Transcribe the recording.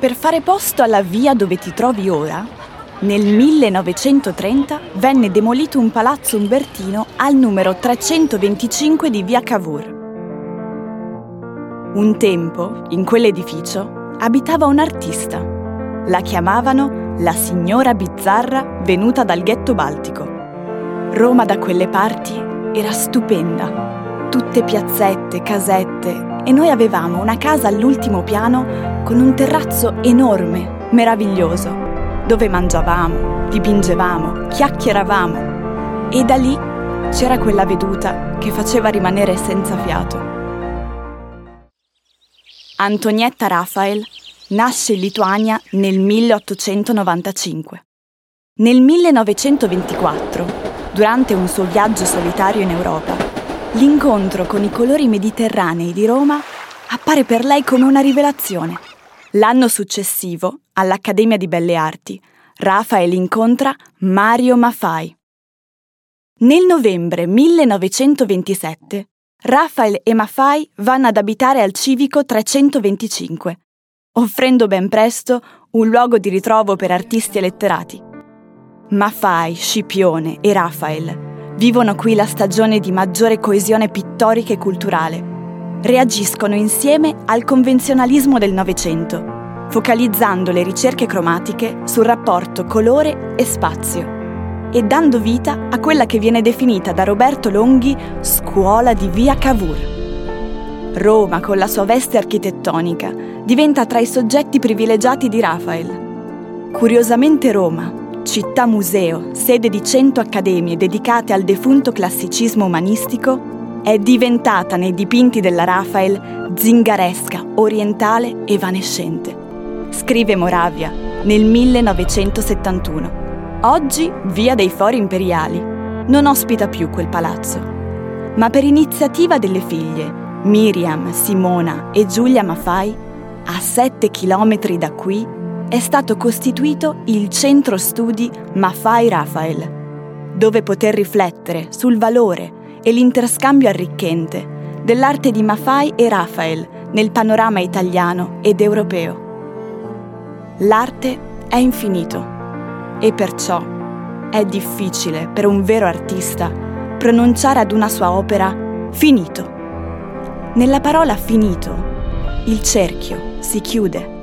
Per fare posto alla via dove ti trovi ora, nel 1930 venne demolito un palazzo umbertino al numero 325 di via Cavour. Un tempo, in quell'edificio, abitava un artista. La chiamavano la signora bizzarra venuta dal ghetto baltico. Roma da quelle parti era stupenda. Tutte piazzette, casette e noi avevamo una casa all'ultimo piano con un terrazzo enorme, meraviglioso, dove mangiavamo, dipingevamo, chiacchieravamo e da lì c'era quella veduta che faceva rimanere senza fiato. Antonietta Raphael nasce in Lituania nel 1895. Nel 1924, durante un suo viaggio solitario in Europa, l'incontro con i colori mediterranei di Roma appare per lei come una rivelazione. L'anno successivo, all'Accademia di Belle Arti, Raphael incontra Mario Maffai. Nel novembre 1927 Raphael e Maffei vanno ad abitare al civico 325, offrendo ben presto un luogo di ritrovo per artisti e letterati. Maffei, Scipione e Raphael vivono qui la stagione di maggiore coesione pittorica e culturale. Reagiscono insieme al convenzionalismo del Novecento, focalizzando le ricerche cromatiche sul rapporto colore e spazio e dando vita a quella che viene definita da Roberto Longhi scuola di via Cavour. Roma, con la sua veste architettonica, diventa tra i soggetti privilegiati di Raphael. Curiosamente Roma, città museo, sede di cento accademie dedicate al defunto classicismo umanistico, è diventata nei dipinti della Raphael zingaresca, orientale, evanescente. Scrive Moravia nel 1971. Oggi Via dei Fori Imperiali non ospita più quel palazzo, ma per iniziativa delle figlie Miriam, Simona e Giulia Maffai, a 7 chilometri da qui è stato costituito il centro studi Maffai Raphael, dove poter riflettere sul valore e l'interscambio arricchente dell'arte di Maffai e Raphael nel panorama italiano ed europeo. L'arte è infinito e perciò è difficile per un vero artista pronunciare ad una sua opera finito. Nella parola finito il cerchio si chiude